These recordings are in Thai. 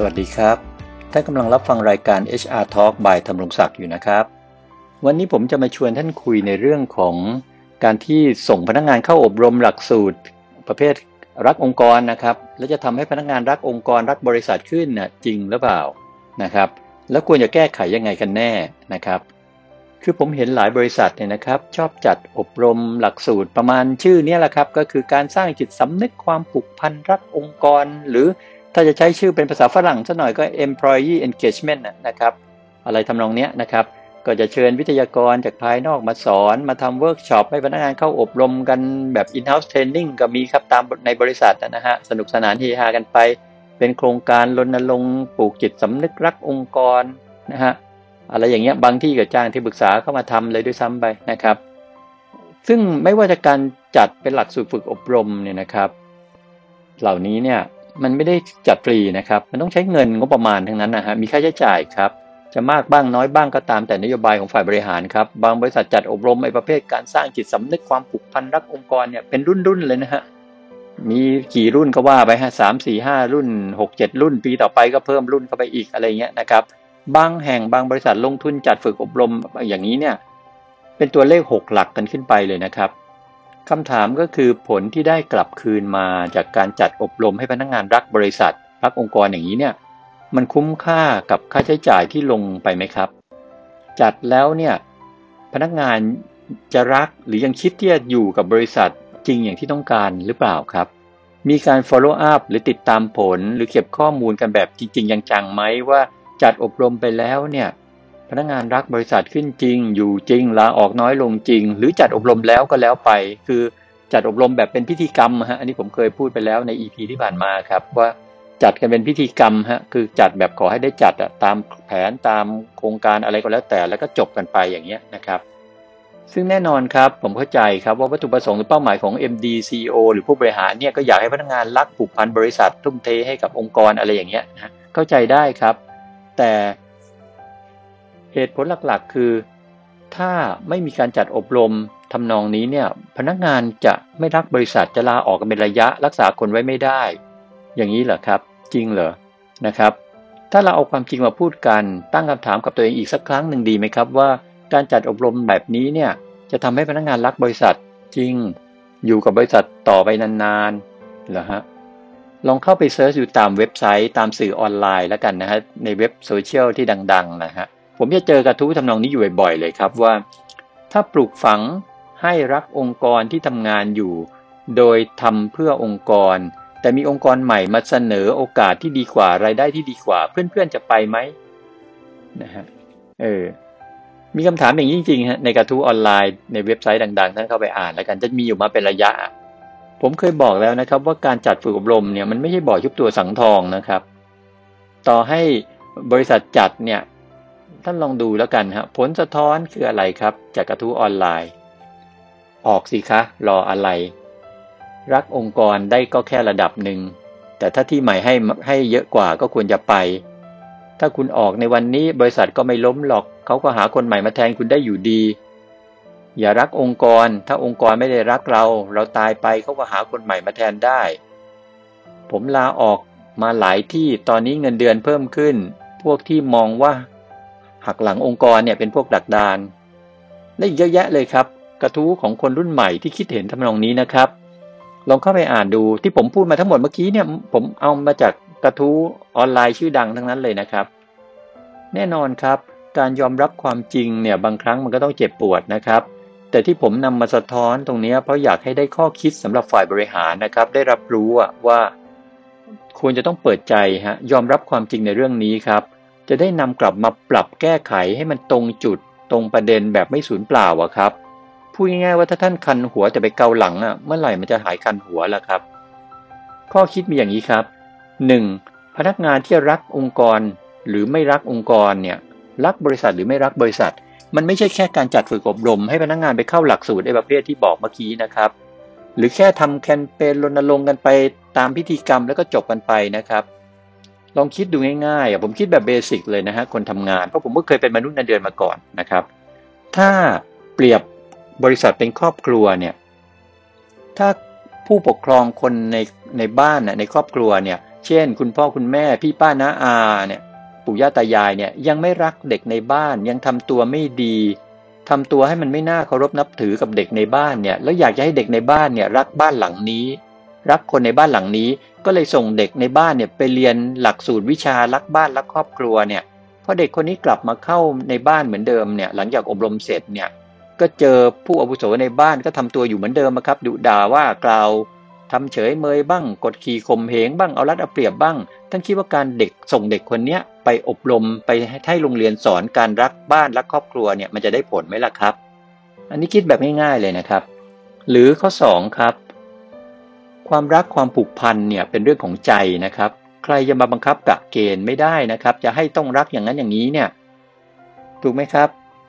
สวัสดีครับ ท่านกำลังรับฟังรายการ HR Talk by ธรรมรงศักดิ์อยู่นะครับ วันนี้ผมจะมาชวนท่านคุยในเรื่องของการที่ส่งพนักงานเข้าอบรมหลักสูตร ประเภทรักองค์กรนะครับ แล้วจะทำให้พนักงานรักองค์กรรักบริษัทขึ้นนะจริงหรือเปล่านะครับ แล้วควรจะแก้ไขยังไงกันแน่นะครับ คือผมเห็นหลายบริษัทเนี่ยนะครับ ชอบจัดอบรมหลักสูตรประมาณชื่อนี้แหละครับ ก็คือการสร้างจิตสำนึกความผูกพันรักองค์กรหรือ ถ้าจะใช้ชื่อเป็นภาษาฝรั่งซะหน่อยก็ employee engagement นะครับ อะไรทำนองนี้นะครับ ก็จะเชิญวิทยากรจากภายนอกมาสอน มาทำเวิร์กช็อปให้พนักงานเข้าอบรมกันแบบ in-house training ก็มีครับตามในบริษัทนะฮะ สนุกสนานเฮฮากันไป เป็นโครงการรณรงค์ปลูกจิตสำนึกรักองค์กรนะฮะ อะไรอย่างเงี้ย บางที่ก็จ้างที่ปรึกษาเข้ามาทำเลยด้วยซ้ำไปนะครับ ซึ่งไม่ว่าจะการจัดเป็นหลักสูตรฝึกอบรมเนี่ยนะครับ เหล่านี้เนี่ย มันไม่ได้จัดฟรีนะครับ มันต้องใช้เงินงบประมาณทั้งนั้นนะฮะมีค่าใช้จ่ายครับจะมากบ้างน้อยบ้างก็ตามแต่นโยบายของฝ่ายบริหารครับ บางบริษัทจัดอบรมไอ้ประเภทการสร้างจิตสำนึกความผูกพันรักองค์กรเนี่ยเป็นรุ่นๆเลยนะฮะมีกี่รุ่นก็ว่าไปฮะสามสี่ห้ารุ่นหกเจ็ดรุ่น ปีต่อไปก็เพิ่มรุ่นเข้าไปอีกอะไรเงี้ยนะครับบางแห่งบางบริษัทลงทุนจัดฝึกอบรมอย่างนี้เนี่ยเป็นตัวเลขหกหลักกันขึ้นไปเลยนะครับ คำถามก็คือผลที่ได้กลับคืนมาจากการจัดอบรมให้พนักงงานรักบริษัท รักองค์กรอย่างนี้เนี่ย มันคุ้มค่ากับค่าใช้จ่ายที่ลงไปไหมครับ จัดแล้วเนี่ยพนักงานจะรักหรือยังคิดที่จะอยู่กับบริษัทจริงอย่างที่ต้องการหรือเปล่าครับ มีการ follow up หรือติดตามผล หรือเก็บข้อมูลกันแบบจริงๆยังจังไหมว่าจัดอบรมไปแล้วเนี่ย พนักงานรักบริษัทขึ้นจริง อยู่จริงลาออกน้อยลงจริง หรือจัดอบรมแล้วก็แล้วไป คือจัดอบรมแบบเป็นพิธีกรรมฮะอันนี้ผมเคยพูดไปแล้วใน EP ที่ผ่านมาครับว่าจัดกันเป็นพิธีกรรมฮะคือจัดแบบขอให้ได้จัดตามแผนตามโครงการอะไรก็แล้วแต่แล้วก็จบกันไปอย่างเงี้ยนะครับซึ่งแน่นอนครับผมเข้าใจครับว่าวัตถุประสงค์หรือเป้าหมายของ MD CEO หรือผู้บริหารเนี่ยก็อยากให้พนักงานรักผูกพันบริษัท ทุ่มเทให้กับองค์กรอะไรอย่างเงี้ยนะเข้าใจได้ครับ แต่ เหตุผลหลักๆ คือ ถ้าไม่มีการจัดอบรมทำนองนี้เนี่ยพนักงานจะไม่รักบริษัทจะลาออกกันเป็นระยะรักษาคนไว้ไม่ได้ อย่างนี้เหรอครับ จริงเหรอนะครับ ถ้าเราเอาความจริงมาพูดกันตั้งคำถามกับตัวเองอีกสักครั้งหนึ่งดีไหมครับว่า การจัดอบรมแบบนี้เนี่ยจะทำให้พนักงานรักบริษัทจริง อยู่กับบริษัทต่อไปนานๆเหรอฮะลองเข้าไป search ดูตามเว็บไซต์ตามสื่อออนไลน์แล้วกันนะฮะในเว็บโซเชียลที่ดัง ๆ นะฮะ ผมจะเจอกระทู้ทำนองนี้อยู่บ่อยๆเลยครับว่า ถ้าปลูกฝังให้รักองค์กรที่ทำงานอยู่ โดยทำเพื่อองค์กร แต่มีองค์กรใหม่มาเสนอโอกาสที่ดีกว่ารายได้ที่ดีกว่า เพื่อนๆจะไปไหมนะฮะเออมีคำถามอย่างจริงๆฮะในกระทู้ออนไลน์ในเว็บไซต์ดังๆท่านเข้าไปอ่านแล้วกันจะมีอยู่มาเป็นระยะ ผมเคยบอกแล้วนะครับ ว่าการจัดฝึกอบรมเนี่ยมันไม่ใช่บ่อยุบตัวสังทองนะครับ ต่อให้บริษัทจัดเนี่ย ท่านลองดูแล้วกันฮะผลสะท้อนคืออะไรครับ จากกระทู้ออนไลน์ ออกสิคะ รออะไร รักองค์กรได้ก็แค่ระดับหนึ่ง แต่ถ้าที่ใหม่ให้ให้เยอะกว่าก็ควรจะไป ถ้าคุณออกในวันนี้บริษัทก็ไม่ล้มหรอก เขาก็หาคนใหม่มาแทนคุณได้อยู่ดี อย่ารักองค์กร ถ้าองค์กรไม่ได้รักเรา เราตายไปเขาก็หาคนใหม่มาแทนได้ ผมลาออกมาหลายที่ตอนนี้เงินเดือนเพิ่มขึ้น พวกที่มองว่า หักหลังองค์กรเนี่ยเป็นพวกดักดานและอีกเยอะแยะเลยครับ กระทู้ของคนรุ่นใหม่ที่คิดเห็นทำนองนี้นะครับ ลองเข้าไปอ่านดูที่ผมพูดมาทั้งหมดเมื่อกี้เนี่ย ผมเอามาจากกระทู้ออนไลน์ชื่อดังทั้งนั้นเลยนะครับ แน่นอนครับ การยอมรับความจริงเนี่ยบางครั้งมันก็ต้องเจ็บปวดนะครับ แต่ที่ผมนำมาสะท้อนตรงนี้เพราะอยากให้ได้ข้อคิดสำหรับฝ่ายบริหารนะครับ ได้รับรู้ว่าควรจะต้องเปิดใจฮะยอมรับความจริงในเรื่องนี้ครับ จะได้นำกลับมาปรับแก้ไขให้มันตรงจุดตรงประเด็นแบบไม่สูญเปล่าอะครับพูดง่ายๆว่าถ้าท่านคันหัวแต่ไปเกาหลังอะเมื่อไหร่มันจะหายคันหัวล่ะครับ ข้อคิดมีอย่างนี้ครับ 1. พนักงานที่รักองค์กร หรือไม่รักองค์กรเนี่ยรักบริษัทหรือไม่รักบริษัท มันไม่ใช่แค่การจัดฝึกอบรม ให้พนักงานไปเข้าหลักสูตรในประเภทที่บอกเมื่อกี้นะครับ หรือแค่ทำแคมเปญรณรงค์กันไปตามพิธีกรรมแล้วก็จบกันไปนะครับ ลองคิดดูง่ายๆผมคิดแบบเบสิกเลยนะฮะคนทำงานเพราะผมก็เคยเป็นมนุษย์เงินเดือนมาก่อนนะครับ ถ้าเปรียบบริษัทเป็นครอบครัวเนี่ยถ้าผู้ปกครองคนในในบ้านในครอบครัวเนี่ยเช่น คุณพ่อคุณแม่พี่ป้าน้าอาเนี่ยปู่ย่าตายายเนี่ยยังไม่รักเด็กในบ้าน ยังทำตัวไม่ดีทำตัวให้มันไม่น่าเคารพนับถือกับเด็กในบ้านเนี่ยแล้วอยากจะให้เด็กในบ้านเนี่ยรักบ้านหลังนี้ รักคนในบ้านหลังนี้ ก็เลยส่งเด็กในบ้านเนี่ยไปเรียนหลักสูตรวิชารักบ้านรักครอบครัวเนี่ยพอเด็กคนนี้กลับมาเข้าในบ้านเหมือนเดิมเนี่ยหลังจากอบรมเสร็จเนี่ยก็เจอผู้อาวุโสในบ้านก็ทำตัวอยู่เหมือนเดิมครับดุด่าว่ากล่าวทำเฉยเมยบ้าง กดขี่ข่มเหงบ้างเอารัดเอาเปรียบบ้างท่านคิดว่าการเด็กส่งเด็กคนนี้ไปอบรมไปให้โรงเรียนสอนการรักบ้านรักครอบครัวเนี่ยมันจะได้ผลไหมล่ะครับ อันนี้คิดแบบง่ายๆเลยนะครับ หรือข้อ 2 ครับ ความรักความผูกพันเนี่ยเป็นเรื่องของใจนะครับ ใครจะมาบังคับกะเกณฑ์ไม่ได้นะครับ จะให้ต้องรักอย่างนั้นอย่างนี้เนี่ยถูกไหมครับ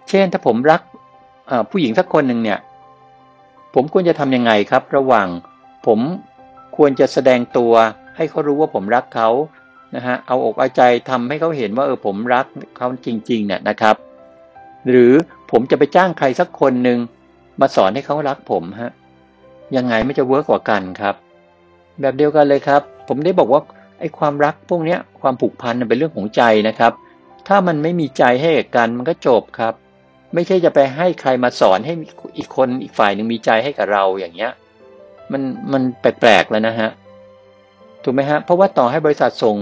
เช่นถ้าผมรักผู้หญิงสักคนหนึ่งเนี่ย ผมควรจะทำยังไงครับ ระหว่างผมควรจะแสดงตัวให้เขารู้ว่าผมรักเขานะฮะเอาอกเอาใจทำให้เขาเห็นว่าเออผมรักเขาจริงๆเนี่ยนะครับ หรือผมจะไปจ้างใครสักคนหนึ่งมาสอนให้เขารักผมฮะยังไงไม่จะเวิร์กกว่ากันครับ แบบเดียวกันเลยครับ ผมได้บอกว่าไอ้ความรักพวกนี้ความผูกพันเป็นเรื่องของใจนะครับ ถ้ามันไม่มีใจให้กันมันก็จบครับ ไม่ใช่จะไปให้ใครมาสอนให้อีกคนอีกฝ่ายหนึ่งมีใจให้กับเราอย่างเงี้ยมันมันแปลกๆแล้วนะฮะถูกไหมฮะเพราะว่าต่อให้บริษัทส่ง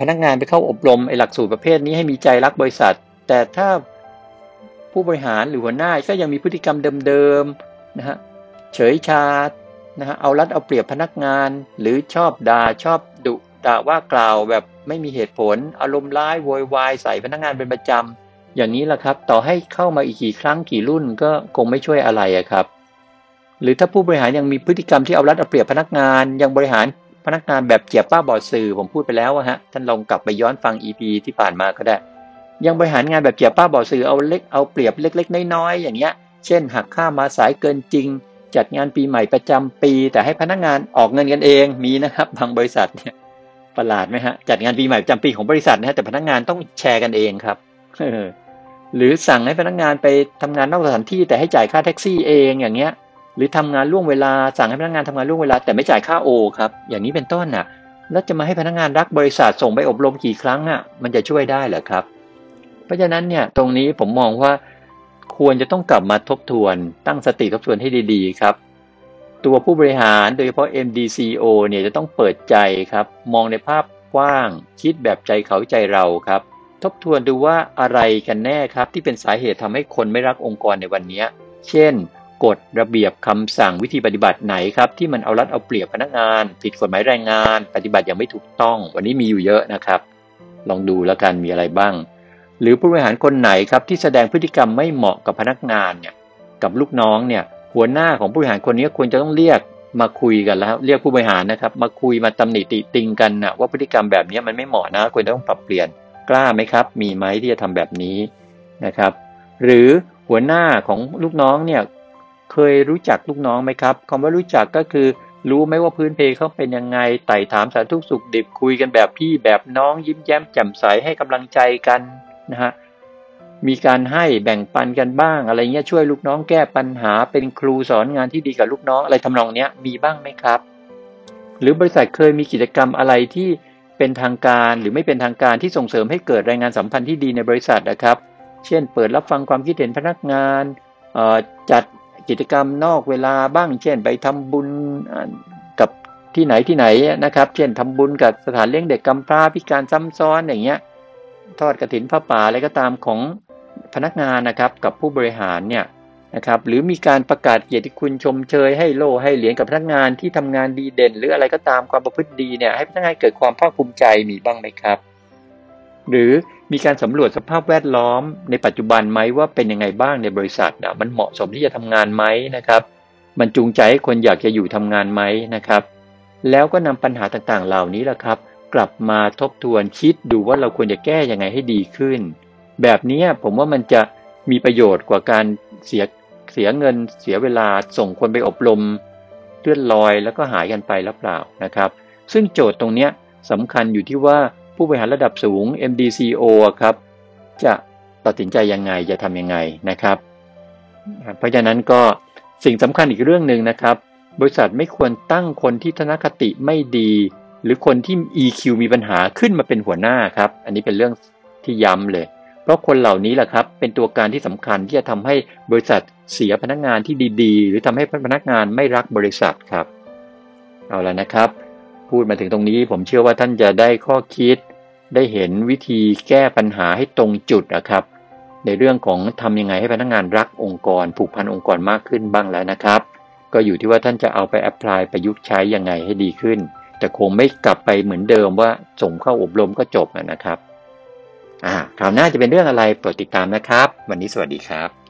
พนักงานไปเข้าอบรมไอ้หลักสูตรประเภทนี้ให้มีใจรักบริษัท แต่ถ้าผู้บริหารหรือหัวหน้าก็ยังมีพฤติกรรมเดิมๆนะฮะเฉยชา นะฮะเอารัดเอาเปรียบพนักงาน หรือชอบด่าชอบดุด่าว่ากล่าวแบบไม่มีเหตุผล อารมณ์ร้ายโวยวายใส่พนักงานเป็นประจำอย่างนี้แหละครับ ต่อให้เข้ามาอีกกี่ครั้งกี่รุ่นก็คงไม่ช่วยอะไรอะครับ หรือถ้าผู้บริหารยังมีพฤติกรรมที่เอารัดเอาเปรียบพนักงานยังบริหารพนักงานแบบเจียบป้าบอดสื่อผมพูดไปแล้วฮะท่านลองกลับไปย้อนฟัง EP ที่ผ่านมาก็ได้ ยังบริหารงานแบบเจียบป้าบอดสื่อเอาเล็กเอาเปรียบเล็ก ๆ น้อยๆอย่างเงี้ย เช่นหักค่ามาสายเกินจริง จัดงานปีใหม่ประจำปี แต่ให้พนักงานออกเงินกันเองมีนะครับบางบริษัทเนี่ยประหลาดไหมฮะจัดงานปีใหม่ประจำปีของบริษัทนะฮะแต่พนักงานต้องแชร์กันเองครับหรือสั่งให้พนักงานไปทำงานนอกสถานที่แต่ให้จ่ายค่าแท็กซี่เองอย่างเงี้ย หรือทำงานล่วงเวลา สั่งให้พนักงานทำงานล่วงเวลาแต่ไม่จ่ายค่าโอครับ อย่างนี้เป็นต้นน่ะ แล้วจะมาให้พนักงานรักบริษัทส่งไปอบรมกี่ครั้งอะมันจะช่วยได้เหรอครับ เพราะฉะนั้นเนี่ยตรงนี้ผมมองว่า ควรจะต้องกลับมาทบทวน ตั้งสติทบทวนให้ดีๆครับ ตัวผู้บริหารโดยเฉพาะ MDCO เนี่ยจะต้องเปิดใจครับ มองในภาพกว้าง คิดแบบใจเขาใจเราครับ ทบทวนดูว่าอะไรกันแน่ครับ ที่เป็นสาเหตุทำให้คนไม่รักองค์กรในวันนี้ เช่นกฎระเบียบคำสั่งวิธีปฏิบัติไหนครับ ที่มันเอารัดเอาเปรียบพนักงาน ผิดกฎหมายแรงงาน ปฏิบัติอย่างไม่ถูกต้อง วันนี้มีอยู่เยอะนะครับ ลองดูแล้วกันมีอะไรบ้าง หรือผู้บริหารคนไหนครับที่แสดงพฤติกรรมไม่เหมาะกับพนักงานเนี่ยกับลูกน้องเนี่ยหัวหน้าของผู้บริหารคนนี้ควรจะต้องเรียกมาคุยกันแล้ว เรียกผู้บริหารนะครับ มาคุยมาตำหนิติติงกันนะว่าพฤติกรรมแบบนี้มันไม่เหมาะนะควรจะต้องปรับเปลี่ยนกล้าไหมครับ มีไหมที่จะทำแบบนี้นะครับ หรือหัวหน้าของลูกน้องเนี่ยเคยรู้จักลูกน้องไหมครับคำว่ารู้จักก็คือรู้ไหมว่าพื้นเพเขาเป็นยังไงไต่ถามสารทุกสุขดิบคุยกันแบบพี่แบบน้องยิ้มแย้มแจ่มใสให้กำลังใจกัน นะฮะมีการให้แบ่งปันกันบ้าง อะไรเงี้ยช่วยลูกน้องแก้ปัญหาเป็นครูสอนงานที่ดีกับลูกน้องอะไรทำนองเนี้ยมีบ้างไหมครับ หรือบริษัทเคยมีกิจกรรมอะไรที่เป็นทางการหรือไม่เป็นทางการที่ส่งเสริมให้เกิดแรายงานสัมพันธ์ที่ดีในบริษัทนะครับ เช่น เปิดรับฟังความคิดเห็นพนักงานจัดกิจกรรมนอกเวลาบ้าง เช่น ไปทำบุญกับที่ไหนที่ไหนนะครับ เช่นทำบุญกับสถานเลี้ยงเด็กกำพร้าพิการซ้ำซ้อนอย่างเงี้ย ทอดกระถินพระป่าอะไรก็ตามของพนักงานนะครับกับผู้บริหารเนี่ยนะครับหรือมีการประกาศเกียรติคุณชมเชยให้โล่ให้เหรียญกับพนักงานที่ทำงานดีเด่น หรืออะไรก็ตามความประพฤติดีเนี่ยให้พนักงานเกิดความภาคภูมิใจมีบ้างไหมครับ หรือมีการสำรวจสภาพแวดล้อมในปัจจุบันไหมว่าเป็นยังไงบ้างในบริษัทนะมันเหมาะสมที่จะทำงานไหมนะครับ มันจูงใจให้คนอยากจะอยู่ทำงานไหมนะครับ แล้วก็นำปัญหาต่างๆ เหล่านี้แหละครับ กลับมาทบทวนคิดดูว่าเราควรจะแก้ยังไงให้ดีขึ้น แบบนี้ผมว่ามันจะมีประโยชน์กว่าการเสียเสียเงินเสียเวลาส่งคนไปอบรมเลื่อนลอยแล้วก็หายกันไปแล้วเปล่านะครับ ซึ่งโจทย์ตรงนี้สำคัญอยู่ที่ว่าผู้บริหารระดับสูง MDCO ครับ จะตัดสินใจยังไงจะทำยังไงนะครับ เพราะฉะนั้นก็สิ่งสำคัญอีกเรื่องหนึ่งนะครับ บริษัทไม่ควรตั้งคนที่ทนคติไม่ดี หรือคนที่ EQ มีปัญหาขึ้นมาเป็นหัวหน้าครับ อันนี้เป็นเรื่องที่ย้ำเลย เพราะคนเหล่านี้แหละครับ เป็นตัวการที่สำคัญที่จะทำให้บริษัทเสียพนักงานที่ดีๆ หรือทำให้พนักงานไม่รักบริษัทครับ เอาละนะครับ พูดมาถึงตรงนี้ผมเชื่อว่าท่านจะได้ข้อคิด ได้เห็นวิธีแก้ปัญหาให้ตรงจุดนะครับ ในเรื่องของทำยังไงให้พนักงานรักองค์กร ผูกพันองค์กรมากขึ้นบ้างแล้วนะครับ ก็อยู่ที่ว่าท่านจะเอาไปแอพพลายประยุกต์ใช้ยังไงให้ดีขึ้น แต่คงไม่กลับไปเหมือนเดิมว่าส่งเข้าอบรมก็จบนะครับอ่าคราวหน้าจะเป็นเรื่องอะไรโปรดติดตามนะครับ วันนี้สวัสดีครับ